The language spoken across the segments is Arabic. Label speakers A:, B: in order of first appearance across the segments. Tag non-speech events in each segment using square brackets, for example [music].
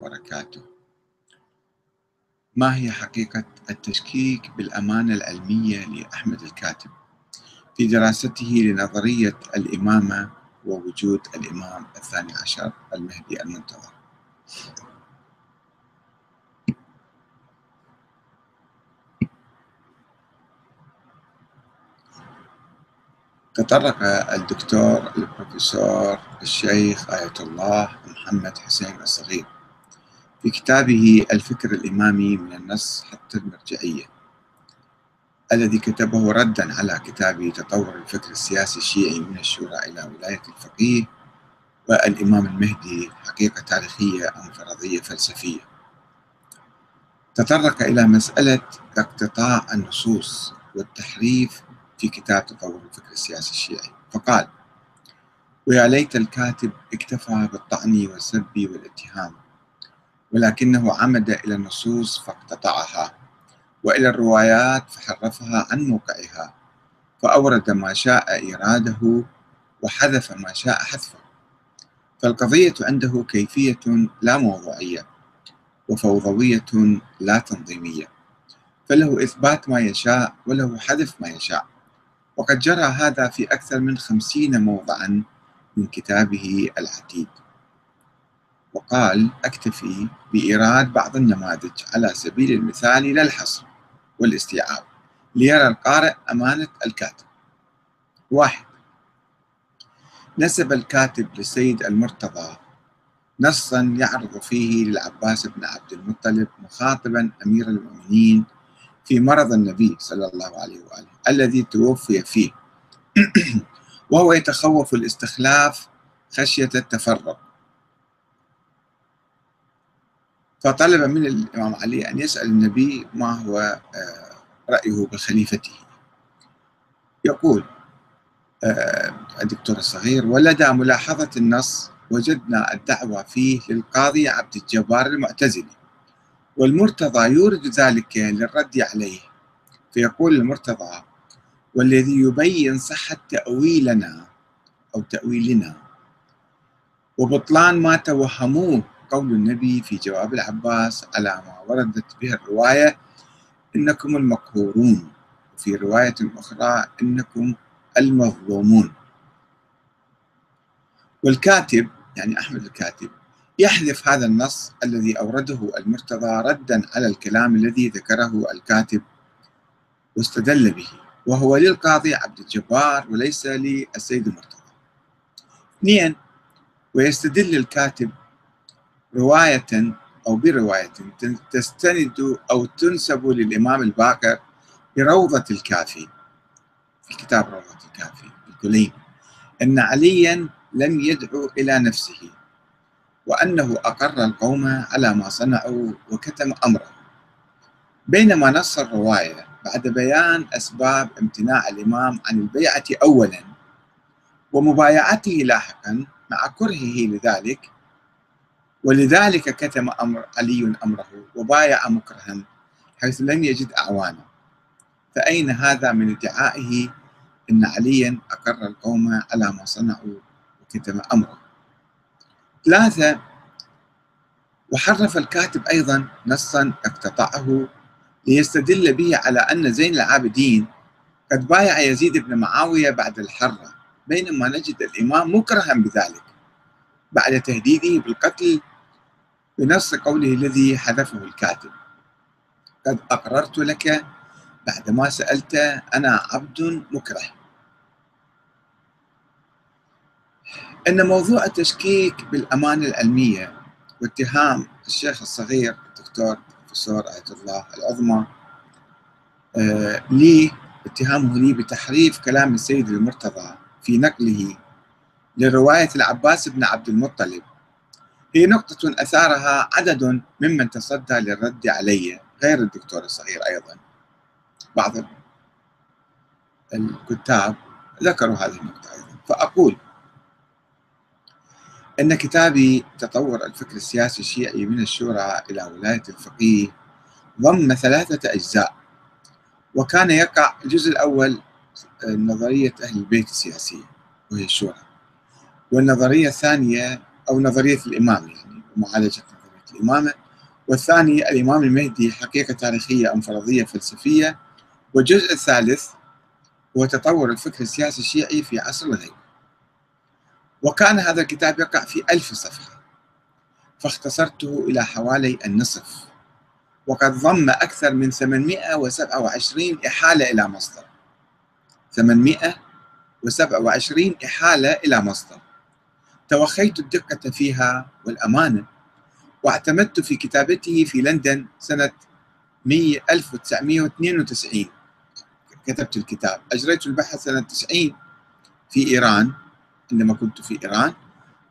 A: وبركاته. ما هي حقيقة التشكيك بالأمانة العلمية لأحمد الكاتب؟ في دراسته لنظرية الإمامة ووجود الإمام الثاني عشر المهدي المنتظر. تطرق الدكتور البروفيسور الشيخ آية الله محمد حسين الصغير. في كتابه الفكر الإمامي من النص حتى المرجعية الذي كتبه ردا على كتاب تطور الفكر السياسي الشيعي من الشورى إلى ولاية الفقيه والإمام المهدي حقيقة تاريخية أم فرضية فلسفية. تطرق إلى مسألة اقتطاع النصوص والتحريف في كتاب تطور الفكر السياسي الشيعي. فقال ويا ليت الكاتب اكتفى بالطعن والسب والاتهام ولكنه عمد إلى النصوص فاقتطعها وإلى الروايات فحرفها عن موقعها فأورد ما شاء إيراده وحذف ما شاء حذفه. فالقضية عنده كيفية لا موضوعية وفوضوية لا تنظيمية فله إثبات ما يشاء وله حذف ما يشاء. وقد جرى هذا في أكثر من خمسين موضعا من كتابه العتيد. وقال أكتفي بإيراد بعض النماذج على سبيل المثال لا الحصر والاستيعاب ليرى القارئ أمانة الكاتب. واحد. نسب الكاتب للسيد المرتضى نصا يعرض فيه للعباس بن عبد المطلب مخاطبا أمير المؤمنين في مرض النبي صلى الله عليه وآله الذي توفي فيه. [clears throat] وهو يتخوف الاستخلاف خشية التفرق. فطلب من الإمام علي أن يسأل النبي ما هو رأيه بخليفته يقول الدكتور الصغير ولدى ملاحظة النص وجدنا الدعوة فيه للقاضي عبد الجبار المعتزلي والمرتضى يورد ذلك للرد عليه. فيقول المرتضى والذي يبين صحة تأويلنا أو تأويلنا وبطلان ما توهموه قول النبي في جواب العباس على ما وردت به الرواية إنكم المقهورون وفي رواية أخرى إنكم المظلومون. والكاتب يعني أحمد الكاتب يحذف هذا النص الذي أورده المرتضى ردا على الكلام الذي ذكره الكاتب واستدل به وهو للقاضي عبد الجبار وليس للسيد المرتضى. اثنين ويستدل الكاتب رواية أو برواية تستند أو تنسب للإمام الباقر بروضة الكافي في كتاب روضة الكافي الكليم أن عليا لم يدعو إلى نفسه وأنه أقر القوم على ما صنعوا وكتم أمره. بينما نص الرواية بعد بيان أسباب امتناع الإمام عن البيعة أولا ومبايعته لاحقا مع كرهه لذلك ولذلك كتم أمر علي أمره وبايع مكرها حيث لم يجد أعوانا. فأين هذا من ادعائه أن عليا أقر القوم على ما صنعوا وكتم أمره؟ ثلاثة وحرف الكاتب أيضا نصا اقتطعه ليستدل به على أن زين العابدين قد بايع يزيد بن معاوية بعد الحرة بينما نجد الإمام مكرها بذلك بعد تهديده بالقتل بنص قوله الذي حذفه الكاتب. قد أقررت لك بعدما سألت أنا عبد مكره. أن موضوع التشكيك بالأمانة العلمية واتهام الشيخ الصغير الدكتور البروفيسور آية الله العظمى آه لي اتهامه لي بتحريف كلام السيد المرتضى في نقله لرواية العباس بن عبد المطلب. هي نقطة أثارها عدد ممن تصدى للرد علي غير الدكتور الصغير أيضا. بعض الكتاب ذكروا هذه النقطة أيضا. فأقول أن كتابي تطور الفكر السياسي الشيعي من الشورى إلى ولاية الفقيه ضم ثلاثة أجزاء وكان يقع الجزء الأول نظرية أهل البيت السياسية وهي الشورى والنظرية الثانية أو نظرية الإمام يعني معالجة نظرية الإمامة والثاني الإمام المهدي حقيقة تاريخية أم فرضية فلسفية. والجزء الثالث هو تطور الفكر السياسي الشيعي في عصر الغيب. وكان هذا الكتاب يقع في ألف صفحة فاختصرته إلى حوالي النصف. وقد ضم أكثر من 827 إحالة إلى مصدر. 827 إحالة إلى مصدر. توخيت الدقة فيها والأمانة واعتمدت في كتابته في لندن سنة 1992 كتبت الكتاب. أجريت البحث سنة 90 في إيران عندما كنت في إيران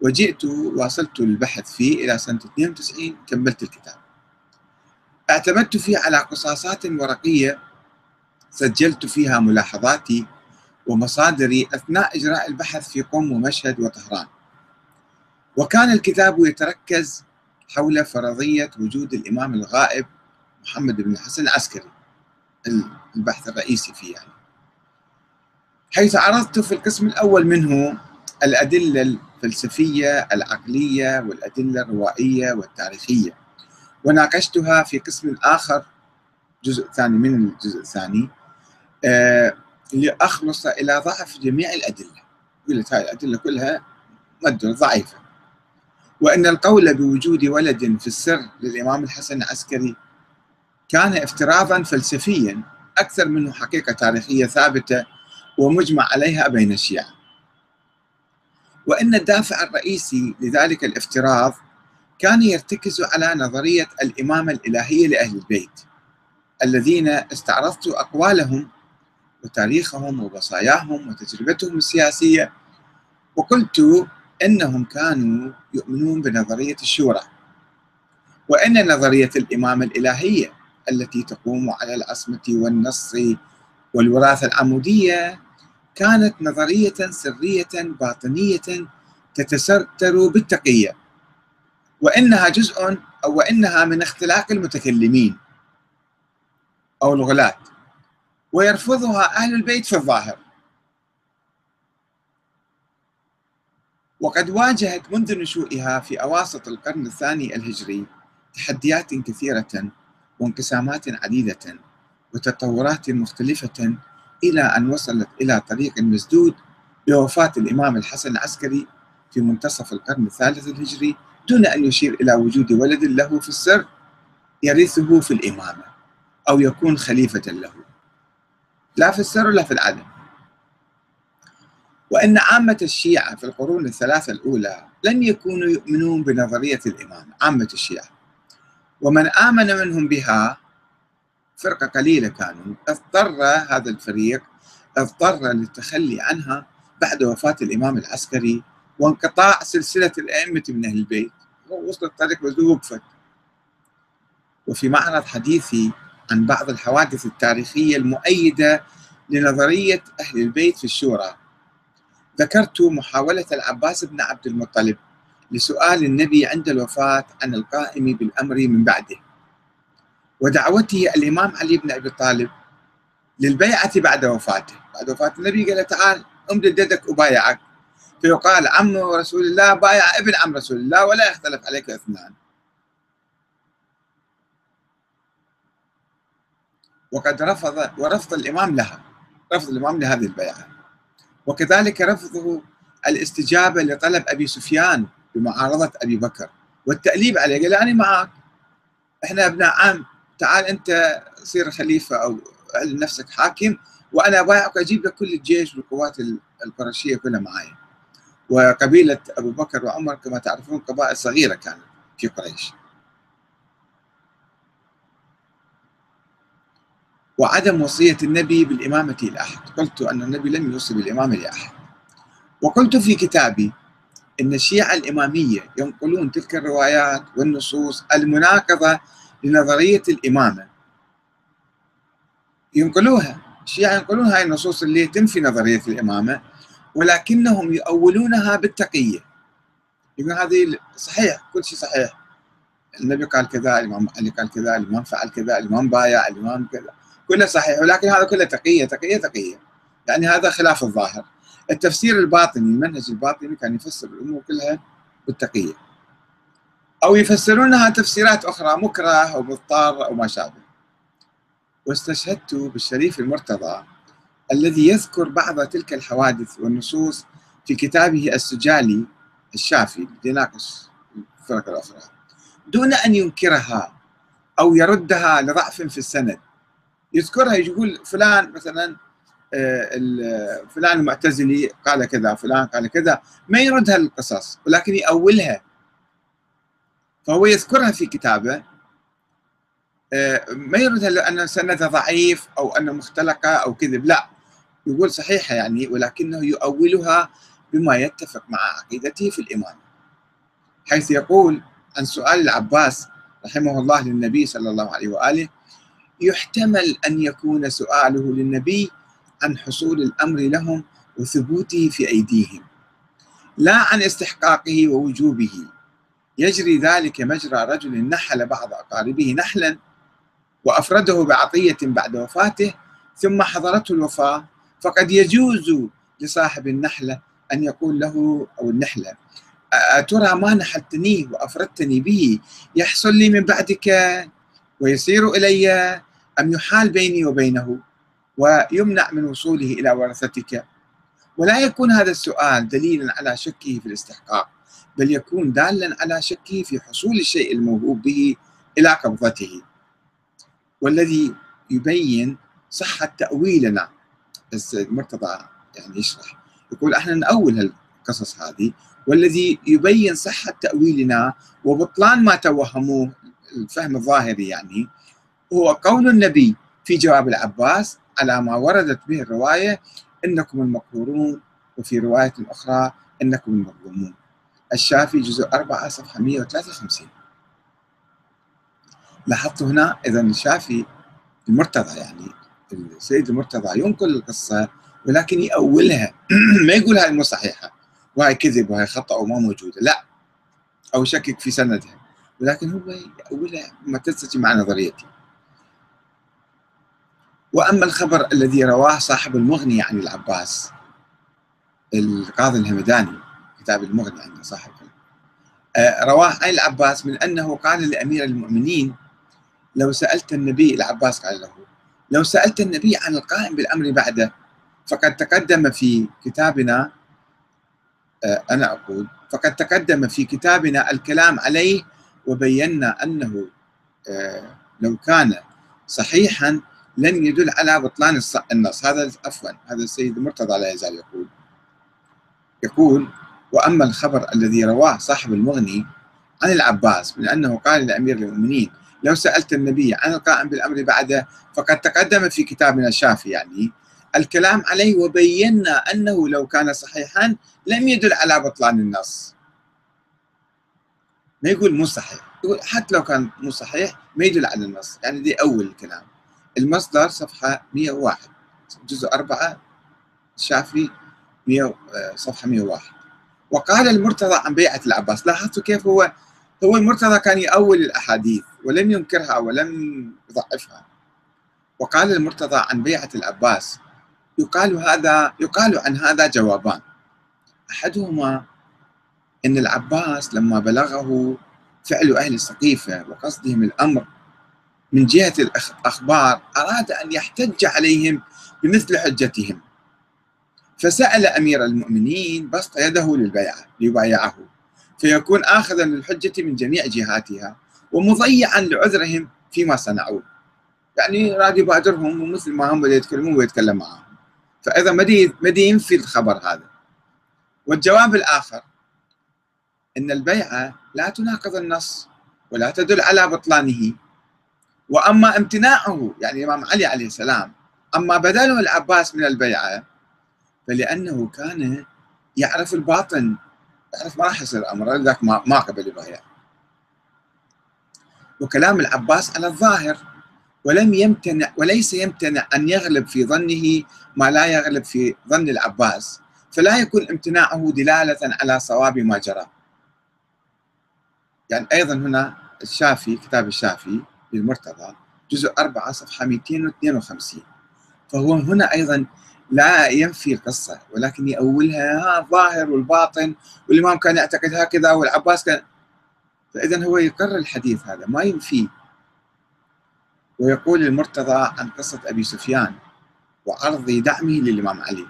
A: وجئت واصلت البحث فيه إلى سنة 92 كملت الكتاب. اعتمدت فيه على قصاصات ورقية سجلت فيها ملاحظاتي ومصادري أثناء إجراء البحث في قم ومشهد وطهران. وكان الكتاب يتركز حول فرضية وجود الإمام الغائب محمد بن الحسن العسكري البحث الرئيسي فيه يعني. حيث عرضت في القسم الأول منه الأدلة الفلسفية العقلية والأدلة الروائية والتاريخية. وناقشتها في قسم آخر جزء ثاني من الجزء الثاني آه لأخلص إلى ضعف جميع الأدلة. قلت هاي الأدلة كلها مد ضعيفة. وأن القول بوجود ولد في السر للإمام الحسن العسكري كان افتراضا فلسفيا أكثر منه حقيقة تاريخية ثابتة ومجمع عليها بين الشيعة. وأن الدافع الرئيسي لذلك الافتراض كان يرتكز على نظرية الإمامة الإلهية لأهل البيت الذين استعرضت أقوالهم وتاريخهم ووصاياهم وتجربتهم السياسية وقلت أنهم كانوا يؤمنون بنظرية الشورى وأن نظرية الإمامة الإلهية التي تقوم على العصمة والنص والوراثة العمودية كانت نظرية سرية باطنية تتستر بالتقية وإنها جزء أو وإنها من اختلاق المتكلمين أو الغلاة ويرفضها أهل البيت في الظاهر. وقد واجهت منذ نشوئها في أواسط القرن الثاني الهجري تحديات كثيرة وانقسامات عديدة وتطورات مختلفة إلى أن وصلت إلى طريق مسدود بوفاة الإمام الحسن العسكري في منتصف القرن الثالث الهجري دون أن يشير إلى وجود ولد له في السر يرثه في الإمامة أو يكون خليفة له. لا في السر ولا في العدم وأن عامة الشيعة في القرون الثلاثة الأولى لم يكونوا يؤمنون بنظرية الإمامة عامة الشيعة. ومن آمن منهم بها فرقة قليلة كانوا اضطر هذا الفريق اضطر للتخلي عنها بعد وفاة الإمام العسكري وانقطاع سلسلة الأئمة من أهل البيت. وصلت الطريق وقفت وفي معرض حديثي عن بعض الحوادث التاريخية المؤيدة لنظرية أهل البيت في الشورى ذكرت محاولة العباس بن عبد المطلب لسؤال النبي عند الوفاة عن القائم بالأمر من بعده. ودعوته الإمام علي بن أبي طالب للبيعة بعد وفاته. بعد وفاة النبي قال تعال أمدد يدك أبايعك فيقال عم رسول الله بايع ابن عم رسول الله ولا يختلف عليك اثنان. وقد رفض ورفض الإمام لها رفض الإمام لهذه البيعة. وكذلك رفضه الاستجابة لطلب أبي سفيان بمعارضة أبي بكر. والتأليب عليه قال أنا معك. إحنا أبناء عم. تعال أنت صير خليفة أو أعلن نفسك حاكم وأنا بايعك أجيب لك كل الجيش والقوات القرشية كلها معي وقبيلة أبو بكر وعمر كما تعرفون قبائل صغيرة كانت في قريش. وعدم وصية النبي بالإمامة لأحد. قلت أن النبي لم يوصي بالإمامة لأحد. وقلت في كتابي أن الشيعة الإمامية ينقلون تلك الروايات والنصوص المناقضة لنظرية الإمامة. ينقلوها. الشيعة ينقلون هاي النصوص اللي تنفي نظرية الإمامة ولكنهم يؤولونها بالتقية. يقول هذه صحيح كل شيء صحيح. النبي قال كذا الإمام علي قال كذا الإمام فعل كذا الإمام بايع الإمام كذا. كله صحيح ولكن هذا كله تقية تقية تقية. يعني هذا خلاف الظاهر. التفسير الباطني المنهج الباطني كان يفسر الأمور كلها بالتقية. أو يفسرونها تفسيرات أخرى مكره أو مضطر أو ما شابه. واستشهدت بالشريف المرتضى الذي يذكر بعض تلك الحوادث والنصوص في كتابه السجالي الشافي يناقش الفرق الأخرى. دون أن ينكرها أو يردها لضعف في السند يذكرها يقول فلان مثلا آه، فلان المعتزلي قال كذا فلان قال كذا. ما يردها القصص ولكن يأولها. فهو يذكرها في كتابه. آه، ما يردها لأن سندها ضعيف أو أنه مختلقة أو كذب لا. يقول صحيحة يعني ولكنه يؤولها بما يتفق مع عقيدته في الإيمان. حيث يقول عن سؤال العباس رحمه الله للنبي صلى الله عليه وآله يحتمل أن يكون سؤاله للنبي عن حصول الأمر لهم وثبوته في أيديهم لا عن استحقاقه ووجوبه. يجري ذلك مجرى رجل نحل بعض أقاربه نحلا وأفرده بعطية بعد وفاته ثم حضرته الوفاة فقد يجوز لصاحب النحلة أن يقول له أو النحلة أترى ما نحلتني وأفردتني به؟ يحصل لي من بعدك ويصير إلي أم يحال بيني وبينه ويمنع من وصوله إلى ورثتك ولا يكون هذا السؤال دليلا على شكه في الاستحقاق بل يكون دالا على شكه في حصول الشيء الموهوب به إلى قبضته. والذي يبين صحة تأويلنا بس مرتضى يعني يشرح. يقول أحنا نأول القصص هذه والذي يبين صحة تأويلنا وبطلان ما توهموه الفهم الظاهري يعني هو قول النبي في جواب العباس على ما وردت به الرواية إنكم المقهورون وفي رواية أخرى إنكم المظلومون. الشافي جزء 4 صفحة 153 لاحظت هنا إذا الشافي المرتضى يعني السيد المرتضى ينقل القصة ولكن يأولها. [clears throat] ما يقول هاي مو صحيحة. وهاي كذب وهاي خطأ وما موجودة. لا. أو يشكك في سندها. ولكن هو يأولها ما مع نظريتي. وأما الخبر الذي رواه صاحب المغني عن العباس القاضي الهمداني كتاب المغني عند صاحب آه، رواه عن العباس من أنه قال لأمير المؤمنين لو سألت النبي العباس قال له لو سألت النبي عن القائم بالأمر بعده فقد تقدم في كتابنا آه، أنا أقول فقد تقدم في كتابنا الكلام عليه وبينا أنه آه، لو كان صحيحا لن يدل على بطلان النص. هذا عفوا هذا السيد مرتضى لا يزال يقول. يقول وأما الخبر الذي رواه صاحب المغني عن العباس من أنه قال لأمير المؤمنين لو سألت النبي عن القائم بالأمر بعده فقد تقدم في كتابنا الشافي يعني الكلام عليه وبينا أنه لو كان صحيحا لم يدل على بطلان النص. ما يقول مو صحيح. يقول حتى لو كان مو صحيح ما يدل على النص يعني دي أول الكلام المصدر صفحة 101 جزء 4 الشافي 100 صفحة 101 وقال المرتضى عن بيعة العباس لاحظتوا كيف هو هو المرتضى كان يأول الأحاديث ولم ينكرها ولم يضعفها. وقال المرتضى عن بيعة العباس يقال هذا يقال عن هذا جوابان. أحدهما أن العباس لما بلغه فعل أهل السقيفة وقصدهم الأمر من جهة الأخبار أراد أن يحتج عليهم بمثل حجتهم. فسأل أمير المؤمنين بسط يده للبيعة ليبايعه. فيكون آخذا للحجة من جميع جهاتها ومضيعا لعذرهم فيما صنعوا. يعني راد يبادرهم ومثل ما هم يتكلمون ويتكلم معهم. فإذا ما دي ينفي الخبر هذا. والجواب الآخر أن البيعة لا تناقض النص ولا تدل على بطلانه. وأما امتناعه يعني الإمام علي عليه السلام أما بدله العباس من البيعة فلأنه كان يعرف الباطن يعرف ما راح يصير الأمر لذلك ما, قبل يبايع وكلام العباس على الظاهر ولم يمتنع وليس يمتنع أن يغلب في ظنه ما لا يغلب في ظن العباس. فلا يكون امتناعه دلالة على صواب ما جرى. يعني أيضا هنا الشافي كتاب الشافي للمرتضى جزء 4 صفحة 252 فهو هنا أيضا لا ينفي القصة ولكن يأولها الظاهر والباطن والإمام كان يعتقد هكذا والعباس كان فإذا هو يقر الحديث هذا ما ينفيه ويقول المرتضى عن قصة أبي سفيان وعرض دعمه للإمام علي.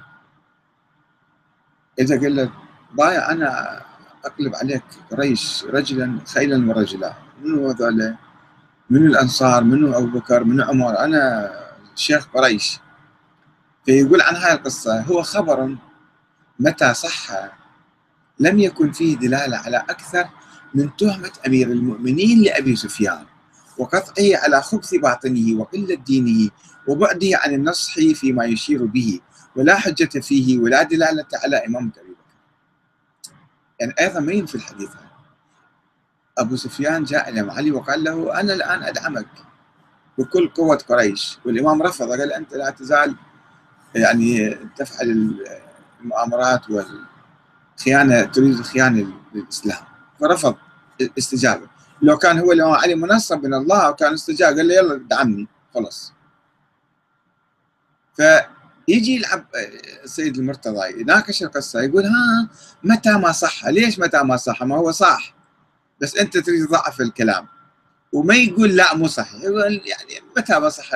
A: إذا قال له بايع أنا أقلب عليك قريش رجلا خيلا ورجلا. منو هذول؟ منو الأنصار؟ منو أبو بكر؟ منو عمر؟ أنا شيخ قريش. فيقول عن هاي القصة هو خبر متى صح؟ لم يكن فيه دلالة على أكثر من تهمة أمير المؤمنين لأبي سفيان وقطعه على خبث باطنه وقلة دينه وبعده عن النصح فيما يشير به ولا حجة فيه ولا دلالة على أبي بكر يعني أيضا ما ينفي الحديث هذا. أبو سفيان جاء إلى علي وقال له أنا الآن أدعمك بكل قوة قريش. والإمام رفض قال أنت لا تزال يعني تفعل المؤامرات والخيانة تريد الخيانة للإسلام. فرفض الاستجابة لو كان هو الإمام علي منصب من الله وكان استجاب قال له يلا دعمني. خلص فيجي العب السيد المرتضى يناقش القصة يقول ها متى ما صح؟ ليش متى ما صح؟ ما هو صح بس أنت تريد تضعف الكلام. وما يقول لا مو صحيح يقول يعني متى ما صح؟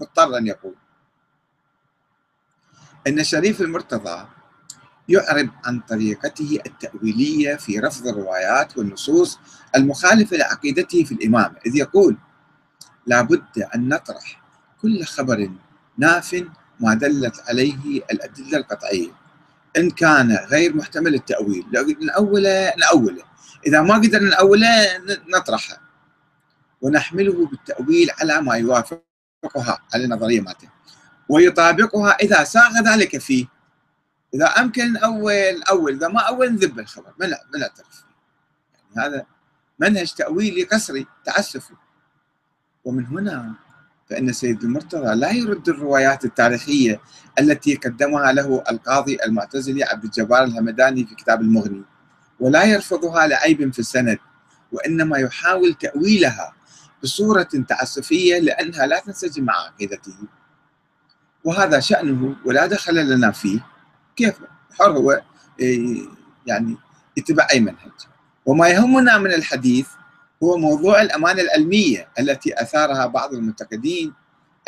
A: مضطر أن يقول. أن الشريف المرتضى يعرب عن طريقته التأويلية في رفض الروايات والنصوص المخالفة لعقيدته في الإمامة إذ يقول لابد أن نطرح كل خبر ناف ما دلت عليه الأدلة القطعية. إن كان غير محتمل التأويل. لو نأوله نأوله إذا ما قدرنا نأوله نطرحه ونحمله بالتأويل على ما يوافقها على النظرية مالته ويطابقها إذا ساغ ذلك فيه. إذا أمكن أول أول إذا ما أول نذب الخبر. ما نعترف يعني هذا منهج تأويلي قسري تعسفي. ومن هنا فإن سيد المرتضى لا يرد الروايات التاريخية التي قدمها له القاضي المعتزلي عبد الجبار الهمداني في كتاب المغني ولا يرفضها لعيب في السند وإنما يحاول تأويلها بصورة تعسفية لأنها لا تنسجم مع عقيدته. وهذا شأنه ولا دخل لنا فيه. كيف؟ حر هو إيه، يعني يتبع أي منهج. وما يهمنا من الحديث هو موضوع الأمانة العلمية التي أثارها بعض المنتقدين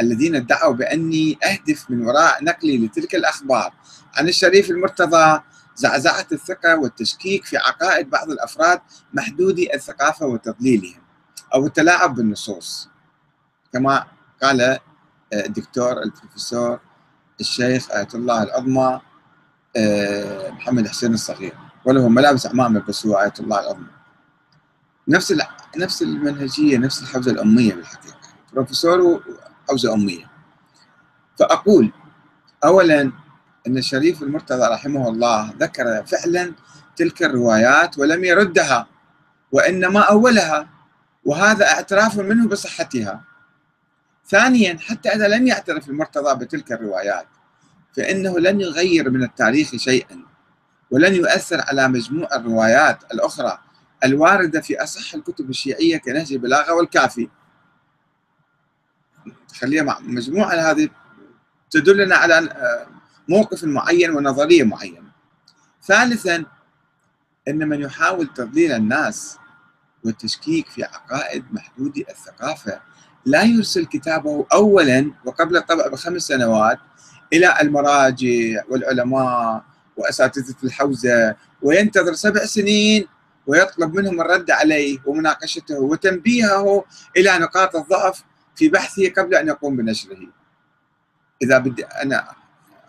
A: الذين ادعوا بأني أهدف من وراء نقلي لتلك الأخبار. عن الشريف المرتضى زعزعة الثقة والتشكيك في عقائد بعض الأفراد محدودي الثقافة وتضليلهم أو التلاعب بالنصوص. كما قال الدكتور البروفيسور الشيخ آية الله العظمى آه، محمد حسين الصغير وله ملابس أعمام بس هو آية الله العظمى. نفس نفس المنهجية نفس الحوزة الأمية بالحقيقة. بروفيسور وحوزة أمية. فأقول أولا أن الشريف المرتضى رحمه الله ذكر فعلا تلك الروايات ولم يردها وإنما أولها وهذا اعتراف منه بصحتها. ثانيا حتى إذا لم يعترف المرتضى بتلك الروايات فإنه لن يغير من التاريخ شيئا ولن يؤثر على مجموع الروايات الأخرى. الواردة في أصح الكتب الشيعية كنهج البلاغة والكافي. خليها مع مجموعة هذه تدلنا على موقف معين ونظرية معينة. ثالثا أن من يحاول تضليل الناس والتشكيك في عقائد محدودي الثقافة لا يرسل كتابه أولا وقبل الطبع بخمس سنوات إلى المراجع والعلماء وأساتذة الحوزة وينتظر سبع سنين ويطلب منهم الرد عليه ومناقشته وتنبيهه إلى نقاط الضعف في بحثه قبل أن يقوم بنشره. إذا بدي أنا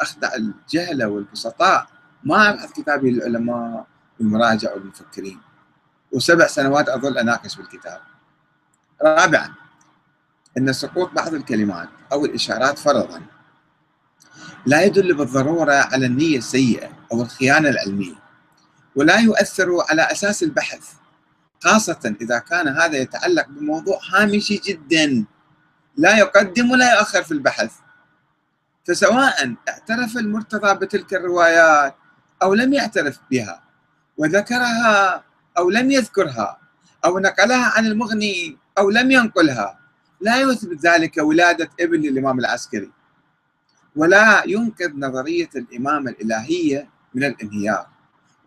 A: أخدع الجهلة والبسطاء ما أبحث كتابي للعلماء والمراجع والمفكرين. وسبع سنوات أظل أناقش بالكتاب. رابعا أن سقوط بعض الكلمات أو الإشارات فرضا لا يدل بالضرورة على النية السيئة أو الخيانة العلمية. ولا يؤثر على أساس البحث. خاصة إذا كان هذا يتعلق بموضوع هامشي جدا لا يقدم ولا يؤخر في البحث. فسواء اعترف المرتضى بتلك الروايات أو لم يعترف بها وذكرها أو لم يذكرها أو نقلها عن المغني أو لم ينقلها لا يثبت ذلك ولادة ابن للإمام العسكري. ولا ينقذ نظرية الإمامة الإلهية من الانهيار.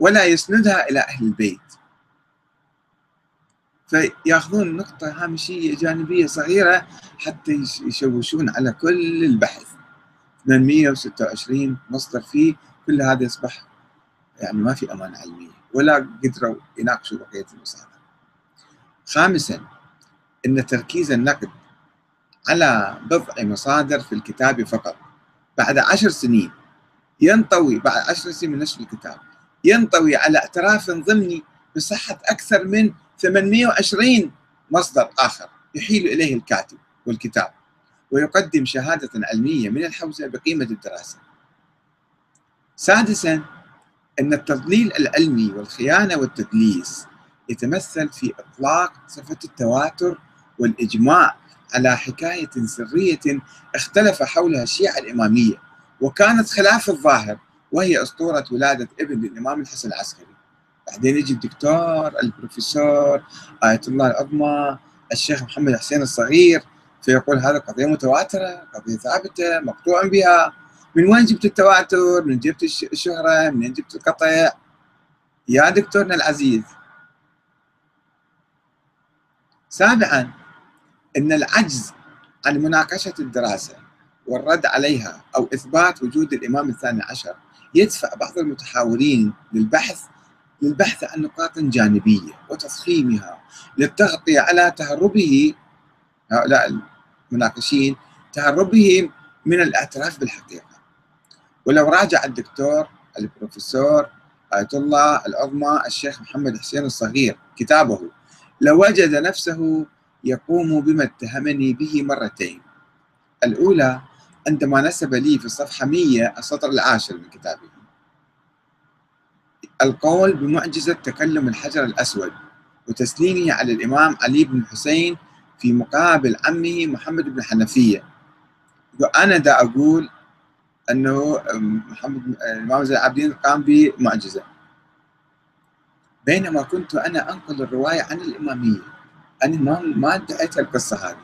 A: ولا يسندها إلى أهل البيت. فيأخذون نقطة هامشية جانبية صغيرة حتى يشوشون على كل البحث. 826 مصدر فيه كل هذا يصبح يعني ما في أمانة علمية ولا قدروا يناقشوا بقية المصادر خامسا أن تركيز النقد على بضع مصادر في الكتاب فقط. بعد عشر سنين ينطوي بعد عشر سنين من نشر الكتاب. ينطوي على اعتراف ضمني بصحة أكثر من 820 مصدر آخر يحيل إليه الكاتب والكتاب ويقدم شهادة علمية من الحوزة بقيمة الدراسة. سادسا أن التضليل العلمي والخيانة والتدليس يتمثل في إطلاق صفة التواتر والإجماع على حكاية سرية اختلف حولها الشيعة الإمامية وكانت خلاف الظاهر وهي أسطورة ولادة ابن الإمام الحسن العسكري. بعدين يجي الدكتور البروفيسور آية الله العظمى الشيخ محمد حسين الصغير فيقول هذا قضية متواترة قضية ثابتة مقطوع بها. من وين جبت التواتر؟ من جبت الشهرة؟ من جبت القطع؟ يا دكتورنا العزيز. سابعا إن العجز عن مناقشة الدراسة والرد عليها أو إثبات وجود الإمام الثاني عشر يدفع بعض المتحاورين للبحث للبحث عن نقاط جانبية وتضخيمها للتغطية على تهربه هؤلاء المناقشين تهربهم من الاعتراف بالحقيقة. ولو راجع الدكتور البروفيسور آية الله العظمى الشيخ محمد حسين الصغير كتابه لوجد نفسه يقوم بما اتهمني به مرتين. الأولى عندما نسب لي في الصفحة 100 السطر العاشر من كتابه القول بمعجزة تكلم الحجر الأسود وتسليمه على الإمام علي بن الحسين في مقابل عمه محمد بن حنفية. أنا دا أقول أنه محمد الإمام زين العابدين قام بمعجزة. بينما كنت أنا أنقل الرواية عن الإمامية. أنا ما ما ادعيت القصة هذه.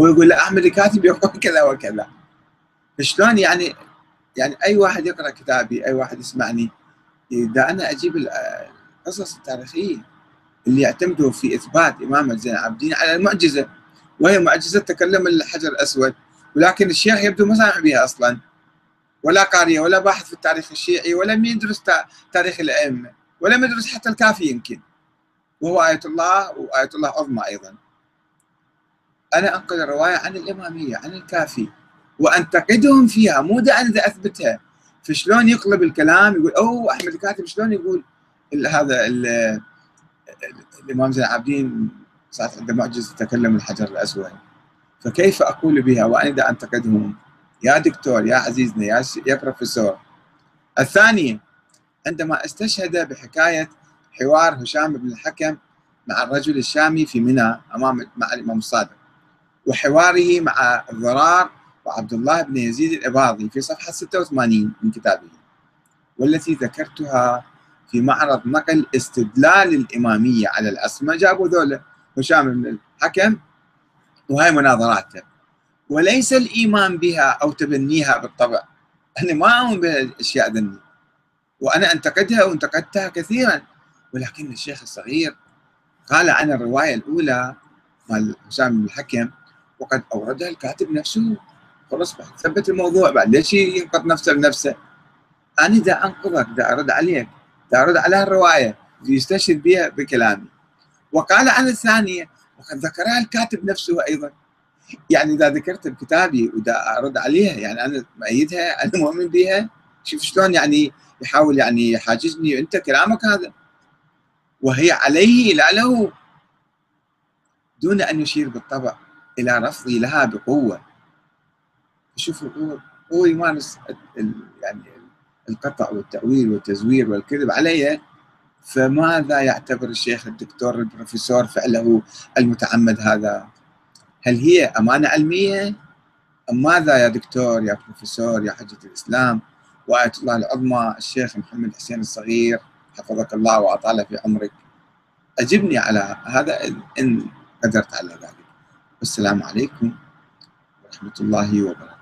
A: هو يقول لا أحمد الكاتب يقول كذا وكذا. شلون يعني يعني أي واحد يقرأ كتابي أي واحد يسمعني إذا أنا أجيب القصص التاريخية اللي يعتمدوا في إثبات إمامة زين العابدين على المعجزة وهي معجزة تكلم الحجر الأسود ولكن الشيخ يبدو ما سامع بها أصلا ولا قارئ ولا باحث في التاريخ الشيعي ولم يدرس تاريخ الأئمة ولم يدرس حتى الكافي يمكن. وهو آية الله وآية الله عظمى أيضا. أنا أنقل الرواية عن الإمامية عن الكافي. وأنتقدهم فيها مو دا أنا أثبتها فشلون يقلب الكلام؟ يقول أوه أحمد الكاتب شلون يقول هذا الإمام زين العابدين صارت عنده معجزة تكلم الحجر الأسود. فكيف أقول بها وأنا دا أنتقدهم؟ يا دكتور يا عزيزنا يا يا بروفيسور الثانية عندما استشهد بحكاية حوار هشام بن الحكم مع الرجل الشامي في منى أمام مع الإمام الصادق وحواره مع الضرار وعبد الله بن يزيد الإباضي في صفحة 86 من كتابه والتي ذكرتها في معرض نقل استدلال الإمامية على الأسماء. جابوا ذولا هشام بن الحكم وهي مناظراته. وليس الإيمان بها أو تبنيها بالطبع. أنا ما أؤمن بالأشياء ذني. وأنا أنتقدها وانتقدتها كثيرا. ولكن الشيخ الصغير قال عن الرواية الأولى مال هشام بن الحكم وقد أوردها الكاتب نفسه. خلص ثبت الموضوع بعد. ليش ينقض نفسه بنفسه؟ أنا دا أنقذك دا أرد عليك دا أرد على الرواية يستشهد بها بكلامي. وقال عن الثانية وقد ذكرها الكاتب نفسه أيضا. يعني إذا ذكرت بكتابي ودا أرد عليها يعني أنا مؤيدها أنا مؤمن بها. شوف شلون يعني يحاول يعني يحاججني أنت كلامك هذا. وهي عليه لا له. دون أن يشير بالطبع إلى رفضي لها بقوة. شوفوا هو هو يمارس يعني القطع والتأويل والتزوير والكذب علي فماذا يعتبر الشيخ الدكتور البروفيسور فعله المتعمد هذا؟ هل هي أمانة علمية؟ أم ماذا يا دكتور يا بروفيسور يا حجة الإسلام؟ وآية الله العظمى الشيخ محمد حسين الصغير حفظك الله وأطال في عمرك. أجبني على هذا إن قدرت على ذلك. والسلام عليكم ورحمة الله وبركاته.